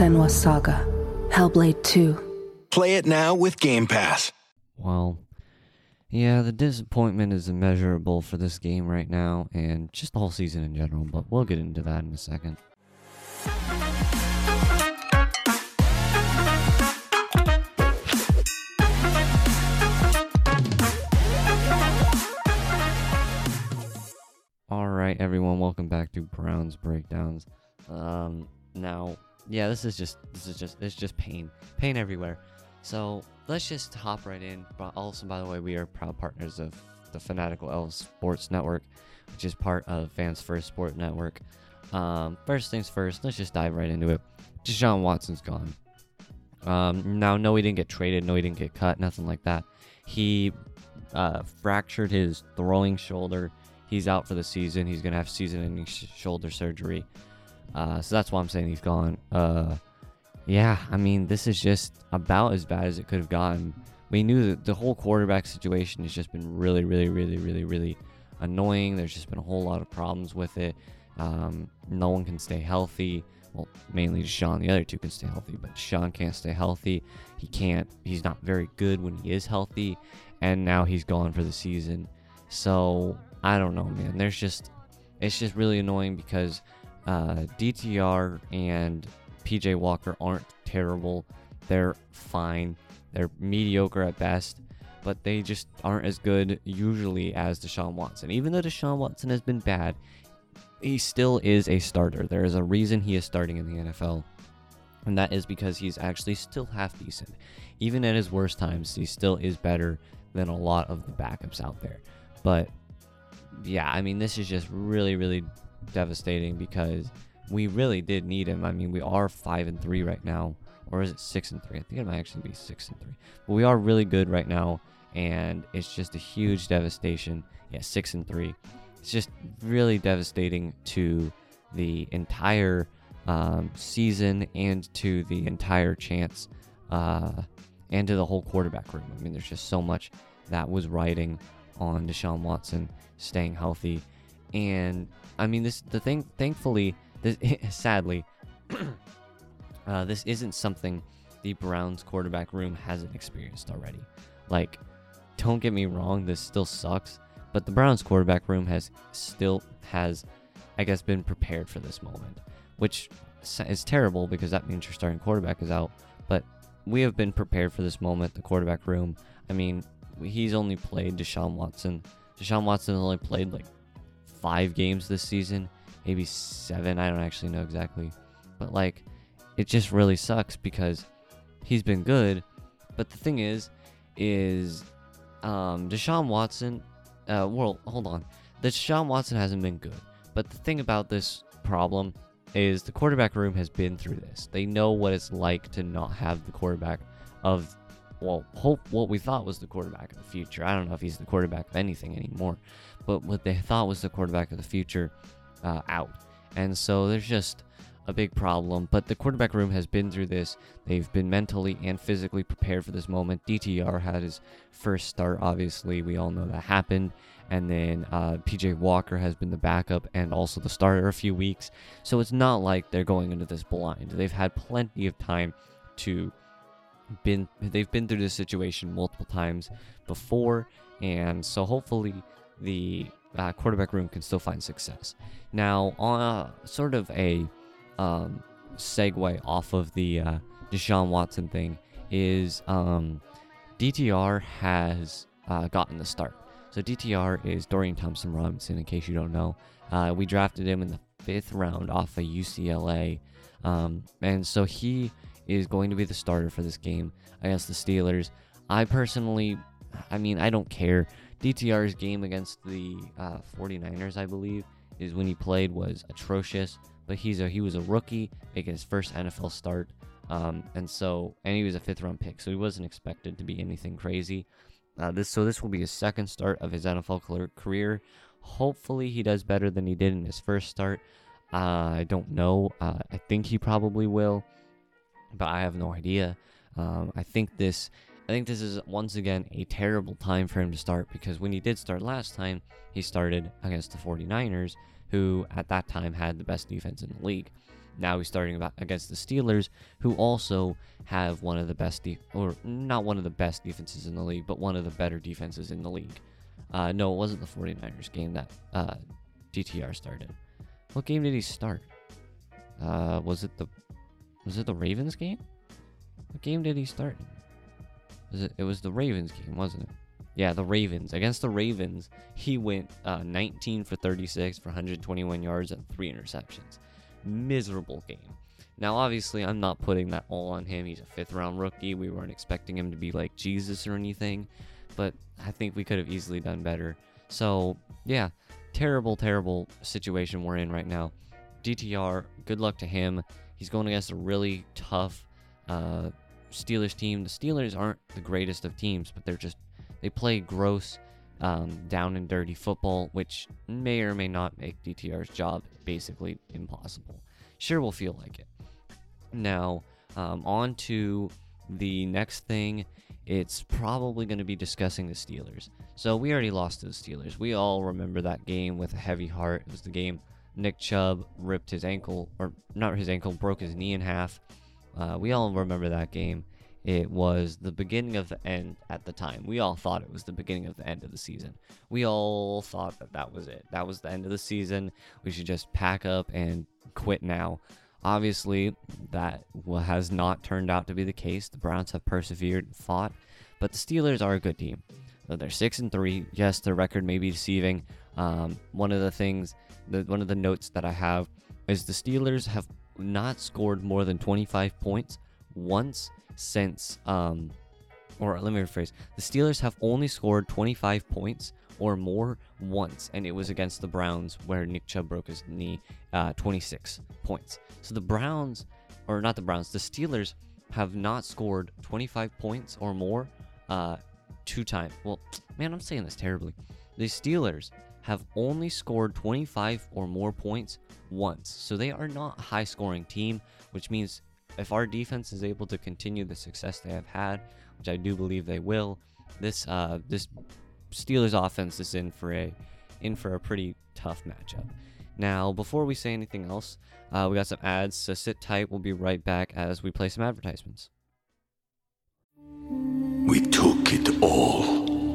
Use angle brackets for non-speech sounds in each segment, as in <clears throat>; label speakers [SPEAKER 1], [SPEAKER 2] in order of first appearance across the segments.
[SPEAKER 1] Senua's Saga. Hellblade 2.
[SPEAKER 2] Play it now with Game Pass.
[SPEAKER 3] Well, yeah, the disappointment is immeasurable for this game right now and just the whole season in general, but we'll get into that in a second. All right, everyone, welcome back to Browns Breakdowns. Um, now, yeah, this is just this is just it's just pain, pain everywhere. So let's just hop right in. Also, by the way, we are proud partners of the Fanatical Elves Sports Network, which is part of Fans First Sport Network. Um, first things first, let's just dive right into it. Deshaun Watson's gone. Um, now, no, he didn't get traded. No, he didn't get cut. Nothing like that. He uh, fractured his throwing shoulder. He's out for the season. He's gonna have season-ending sh- shoulder surgery. Uh, so that's why I'm saying he's gone. Uh, yeah, I mean, this is just about as bad as it could have gotten. We knew that the whole quarterback situation has just been really, really, really, really, really annoying. There's just been a whole lot of problems with it. Um, no one can stay healthy. Well, mainly Deshaun. The other two can stay healthy, but Deshaun can't stay healthy. He can't. He's not very good when he is healthy, and now he's gone for the season. So I don't know, man. There's just it's just really annoying because uh, DTR and PJ Walker aren't terrible. They're fine. They're mediocre at best, but they just aren't as good usually as Deshaun Watson. Even though Deshaun Watson has been bad, he still is a starter. There is a reason he is starting in the NFL, and that is because he's actually still half decent. Even at his worst times, he still is better than a lot of the backups out there. But yeah, I mean, this is just really, really devastating because we really did need him. I mean, we are five and three right now, or is it six and three? I think it might actually be six and three. But we are really good right now, and it's just a huge devastation. Yeah, six and three. It's just really devastating to the entire um, season and to the entire chance, uh, and to the whole quarterback room. I mean, there's just so much that was riding on Deshaun Watson staying healthy, and I mean, this the thing. Thankfully, this, <laughs> sadly, <clears throat> uh, this isn't something the Browns quarterback room hasn't experienced already. Like, don't get me wrong, this still sucks, but the Browns quarterback room has still has, I guess, been prepared for this moment, which is terrible because that means your starting quarterback is out. But we have been prepared for this moment. The quarterback room. I mean, he's only played Deshaun Watson. Deshaun Watson only played like five games this season, maybe seven. I don't actually know exactly. But like, it just really sucks because he's been good. But the thing is, is um, Deshaun Watson. Uh, well, hold on. Deshaun Watson hasn't been good, but the thing about this problem is the quarterback room has been through this. They know what it's like to not have the quarterback of well, hope what we thought was the quarterback of the future. I don't know if he's the quarterback of anything anymore, but what they thought was the quarterback of the future uh, out. And so there's just a big problem. But the quarterback room has been through this. They've been mentally and physically prepared for this moment. DTR had his first start, obviously. We all know that happened. And then uh, PJ Walker has been the backup and also the starter a few weeks. So it's not like they're going into this blind. They've had plenty of time to been they've been through this situation multiple times before and so hopefully the uh, quarterback room can still find success now on a, sort of a um, segue off of the uh, Deshaun Watson thing is um, DTR has uh, gotten the start. So DTR is Dorian Thompson Robinson, in case you don't know. Uh, we drafted him in the fifth round off of UCLA, um, and so he is going to be the starter for this game against the Steelers. I personally, I mean, I don't care. DTR's game against the uh, 49ers, I believe, is when he played was atrocious but he's a he was a rookie making his first NFL start, um, and so and he was a fifth round pick, so he wasn't expected to be anything crazy. Uh, this so this will be his second start of his NFL career. Hopefully, he does better than he did in his first start. Uh, I don't know. Uh, I think he probably will, but I have no idea. Um, I think this. I think this is once again a terrible time for him to start because when he did start last time, he started against the 49ers who at that time had the best defense in the league. Now he's starting against the Steelers, who also have one of the best, de- or not one of the best defenses in the league, but one of the better defenses in the league. Uh, no, it wasn't the 49ers game that uh, DTR started. What game did he start? Uh, was it the was it the Ravens game? What game did he start? Was it? It was the Ravens game, wasn't it? Yeah, the Ravens. Against the Ravens, he went uh, 19 for 36 for 121 yards and three interceptions. Miserable game. Now, obviously, I'm not putting that all on him. He's a fifth round rookie. We weren't expecting him to be like Jesus or anything, but I think we could have easily done better. So, yeah, terrible, terrible situation we're in right now. DTR, good luck to him. He's going against a really tough uh, Steelers team. The Steelers aren't the greatest of teams, but they're just they play gross, um, down and dirty football, which may or may not make DTR's job basically impossible. Sure, will feel like it. Now, um, on to the next thing. It's probably going to be discussing the Steelers. So we already lost to the Steelers. We all remember that game with a heavy heart. It was the game Nick Chubb ripped his ankle, or not his ankle, broke his knee in half. Uh, we all remember that game. It was the beginning of the end at the time. We all thought it was the beginning of the end of the season. We all thought that that was it. That was the end of the season. We should just pack up and quit now. Obviously, that has not turned out to be the case. The Browns have persevered and fought, but the Steelers are a good team. They're six and three. Yes, their record may be deceiving. Um, one of the things, the, one of the notes that I have is the Steelers have not scored more than 25 points once since, um, or let me rephrase, the Steelers have only scored 25 points or more once, and it was against the Browns where Nick Chubb broke his knee, uh, 26 points. So the Browns, or not the Browns, the Steelers have not scored 25 points or more uh, two times. Well, man, I'm saying this terribly. The Steelers have only scored 25 or more points once. So they are not a high scoring team, which means if our defense is able to continue the success they have had, which I do believe they will, this uh, this Steelers offense is in for a in for a pretty tough matchup. Now, before we say anything else, uh, we got some ads, so sit tight. We'll be right back as we play some advertisements.
[SPEAKER 4] We took it all.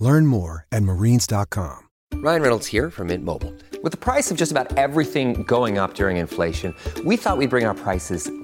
[SPEAKER 5] Learn more at marines.com.
[SPEAKER 6] Ryan Reynolds here from Mint Mobile. With the price of just about everything going up during inflation, we thought we'd bring our prices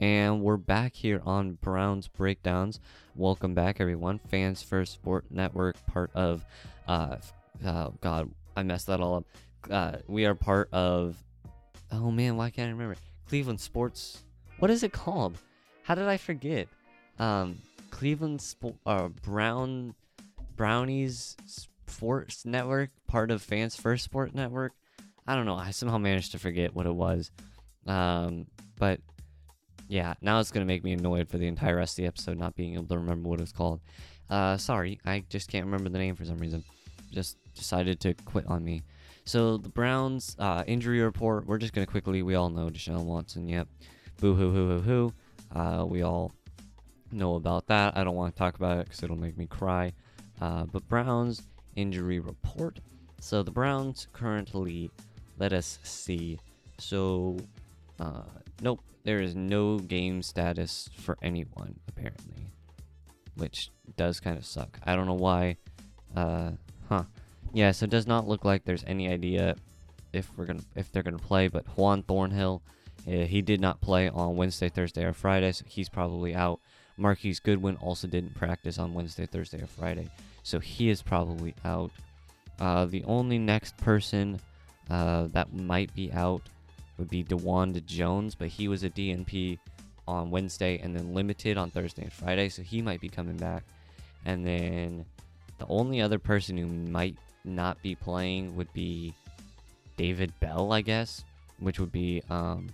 [SPEAKER 3] And we're back here on Browns Breakdowns. Welcome back, everyone. Fans First Sport Network, part of, uh, oh God, I messed that all up. Uh, we are part of, oh man, why can't I remember? Cleveland Sports. What is it called? How did I forget? Um, Cleveland Sport, uh, Brown, Brownies Sports Network, part of Fans First Sport Network. I don't know. I somehow managed to forget what it was. Um, but yeah, now it's gonna make me annoyed for the entire rest of the episode not being able to remember what it was called. Uh, sorry, I just can't remember the name for some reason. Just decided to quit on me. So the Browns uh, injury report. We're just gonna quickly. We all know Deshaun Watson. Yep. Boo hoo hoo hoo hoo. Uh, we all know about that. I don't want to talk about it because it'll make me cry. Uh, but Browns injury report. So the Browns currently, let us see. So, uh, nope, there is no game status for anyone apparently, which does kind of suck. I don't know why. Uh, huh? Yeah, so it does not look like there's any idea if we're gonna if they're gonna play. But Juan Thornhill, uh, he did not play on Wednesday, Thursday, or Friday, so he's probably out. Marquise Goodwin also didn't practice on Wednesday, Thursday, or Friday, so he is probably out. Uh, the only next person uh, that might be out would be DeWanda Jones, but he was a DNP on Wednesday and then limited on Thursday and Friday, so he might be coming back. And then the only other person who might not be playing would be David Bell, I guess, which would be um,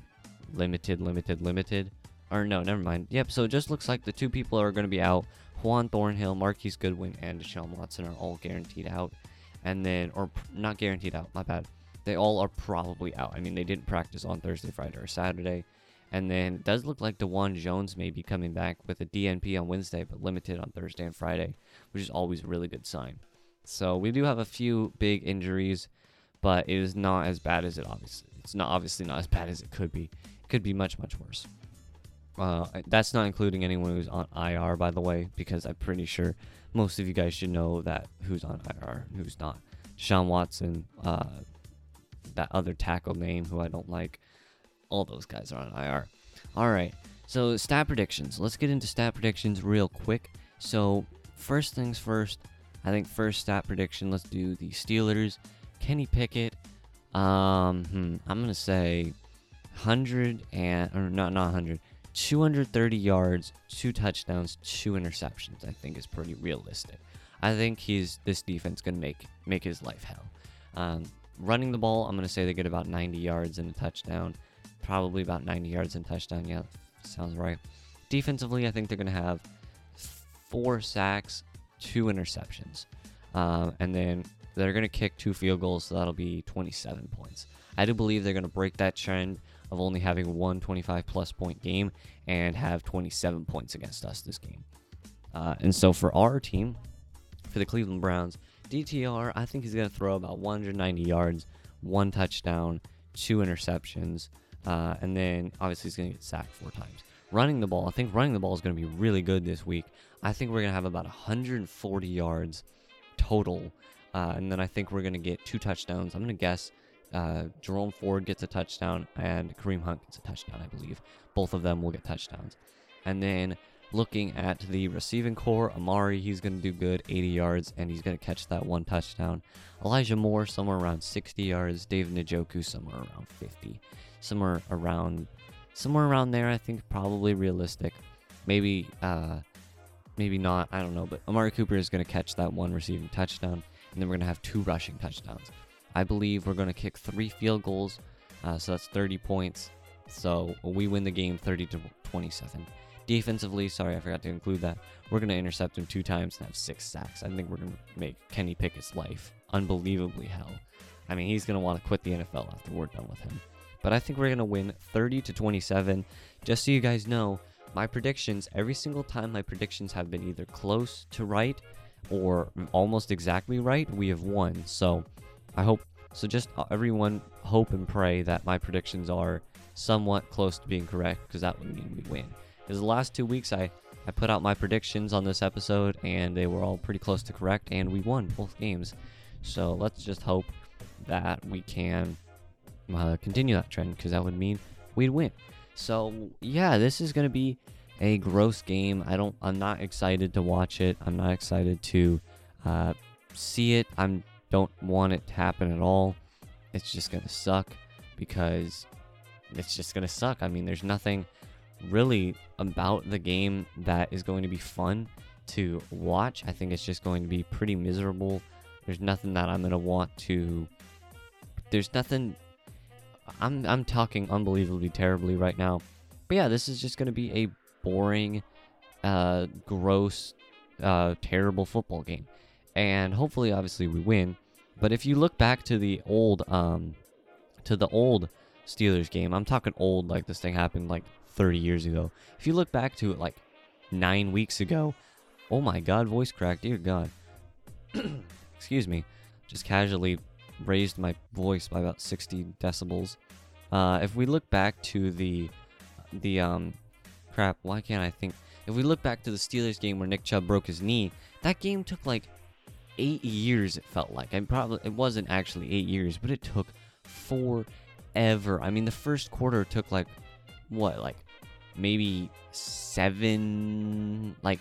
[SPEAKER 3] limited, limited, limited. Or no, never mind. Yep, so it just looks like the two people are going to be out. Juan Thornhill, Marquise Goodwin, and Deshaun Watson are all guaranteed out. And then, or not guaranteed out, my bad. They all are probably out. I mean, they didn't practice on Thursday, Friday, or Saturday. And then it does look like Dawand Jones may be coming back with a DNP on Wednesday, but limited on Thursday and Friday, which is always a really good sign. So we do have a few big injuries, but it is not as bad as it obviously. It's not obviously not as bad as it could be. It could be much much worse. Uh, that's not including anyone who's on IR, by the way, because I'm pretty sure most of you guys should know that who's on IR and who's not. Sean Watson, uh, that other tackle name who I don't like. All those guys are on IR. All right. So stat predictions. Let's get into stat predictions real quick. So first things first. I think first stat prediction. Let's do the Steelers. Kenny Pickett. Um, hmm, I'm gonna say 100 and or not not 100. 230 yards, two touchdowns, two interceptions. I think is pretty realistic. I think he's this defense gonna make make his life hell. Um, running the ball, I'm gonna say they get about 90 yards and a touchdown, probably about 90 yards and touchdown. Yeah, sounds right. Defensively, I think they're gonna have four sacks, two interceptions, um, and then they're gonna kick two field goals, so that'll be 27 points. I do believe they're gonna break that trend of only having one 25 plus point game and have 27 points against us this game. Uh, and so for our team, for the Cleveland Browns, DTR, I think he's going to throw about 190 yards, one touchdown, two interceptions. Uh, and then obviously he's going to get sacked four times. Running the ball, I think running the ball is going to be really good this week. I think we're going to have about 140 yards total. Uh, and then I think we're going to get two touchdowns. I'm going to guess uh, Jerome Ford gets a touchdown and Kareem Hunt gets a touchdown, I believe. Both of them will get touchdowns. And then looking at the receiving corps, Amari, he's going to do good, 80 yards, and he's going to catch that one touchdown. Elijah Moore, somewhere around 60 yards. David Njoku, somewhere around 50. Somewhere around, somewhere around there, I think probably realistic. Maybe, uh, maybe not, I don't know, but Amari Cooper is going to catch that one receiving touchdown, and then we're going to have two rushing touchdowns. I believe we're going to kick three field goals, uh, so that's 30 points. So we win the game 30 to 27. Defensively, sorry, I forgot to include that. We're going to intercept him two times and have six sacks. I think we're going to make Kenny Pickett's life unbelievably hell. I mean, he's going to want to quit the NFL after we're done with him. But I think we're going to win 30 to 27. Just so you guys know, my predictions, every single time my predictions have been either close to right or almost exactly right, we have won. So I hope, so just uh, everyone hope and pray that my predictions are somewhat close to being correct because that would mean we win. Because the last two weeks I, I put out my predictions on this episode and they were all pretty close to correct and we won both games. So let's just hope that we can uh, continue that trend because that would mean we'd win. So yeah, this is gonna be a gross game. I don't. I'm not excited to watch it. I'm not excited to uh, see it. I'm don't want it to happen at all. It's just gonna suck because it's just gonna suck. I mean, there's nothing really about the game that is going to be fun to watch. I think it's just going to be pretty miserable. There's nothing that I'm gonna want to. There's nothing. I'm I'm talking unbelievably terribly right now, but yeah, this is just gonna be a boring, uh, gross, uh, terrible football game, and hopefully, obviously, we win. But if you look back to the old, um, to the old Steelers game, I'm talking old, like this thing happened like 30 years ago. If you look back to it like nine weeks ago, oh my God, voice crack, dear God. <clears throat> Excuse me, just casually raised my voice by about 60 decibels. Uh, if we look back to the the um crap, why can't I think? If we look back to the Steelers game where Nick Chubb broke his knee, that game took like eight years. It felt like. I probably it wasn't actually eight years, but it took forever. I mean, the first quarter took like what, like maybe seven, like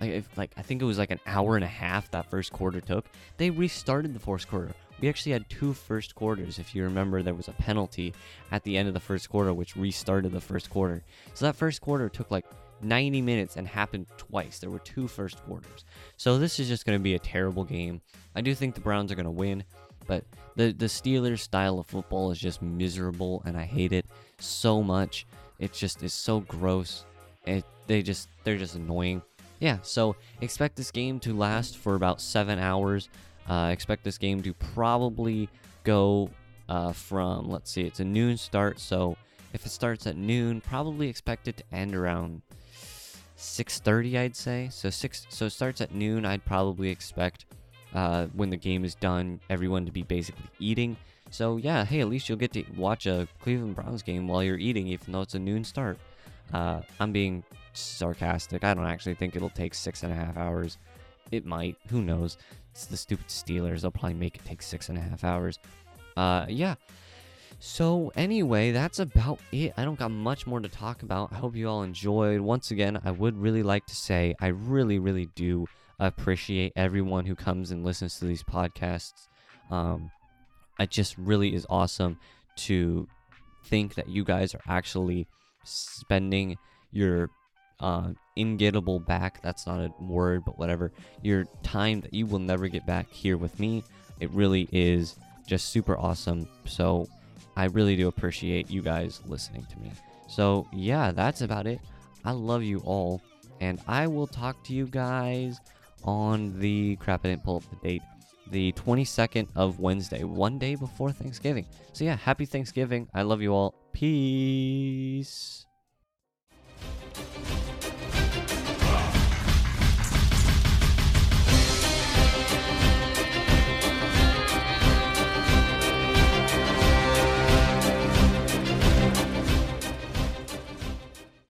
[SPEAKER 3] like if, like I think it was like an hour and a half that first quarter took. They restarted the fourth quarter. We actually had two first quarters. If you remember, there was a penalty at the end of the first quarter, which restarted the first quarter. So that first quarter took like 90 minutes and happened twice. There were two first quarters. So this is just going to be a terrible game. I do think the Browns are going to win, but the the Steelers style of football is just miserable and I hate it so much. It just is so gross. It they just they're just annoying. Yeah, so expect this game to last for about 7 hours. Uh, expect this game to probably go uh, from let's see, it's a noon start, so if it starts at noon, probably expect it to end around 6:30, I'd say. So six, so it starts at noon. I'd probably expect uh, when the game is done, everyone to be basically eating. So yeah, hey, at least you'll get to watch a Cleveland Browns game while you're eating, even though it's a noon start. Uh, I'm being sarcastic. I don't actually think it'll take six and a half hours. It might. Who knows? It's the stupid Steelers. They'll probably make it take six and a half hours. Uh, yeah. So anyway, that's about it. I don't got much more to talk about. I hope you all enjoyed. Once again, I would really like to say I really, really do appreciate everyone who comes and listens to these podcasts. Um, it just really is awesome to think that you guys are actually spending your uh, ingettable back. That's not a word, but whatever. Your time that you will never get back here with me. It really is just super awesome. So I really do appreciate you guys listening to me. So, yeah, that's about it. I love you all. And I will talk to you guys on the crap, I didn't pull up the date. The 22nd of Wednesday, one day before Thanksgiving. So, yeah, happy Thanksgiving. I love you all. Peace.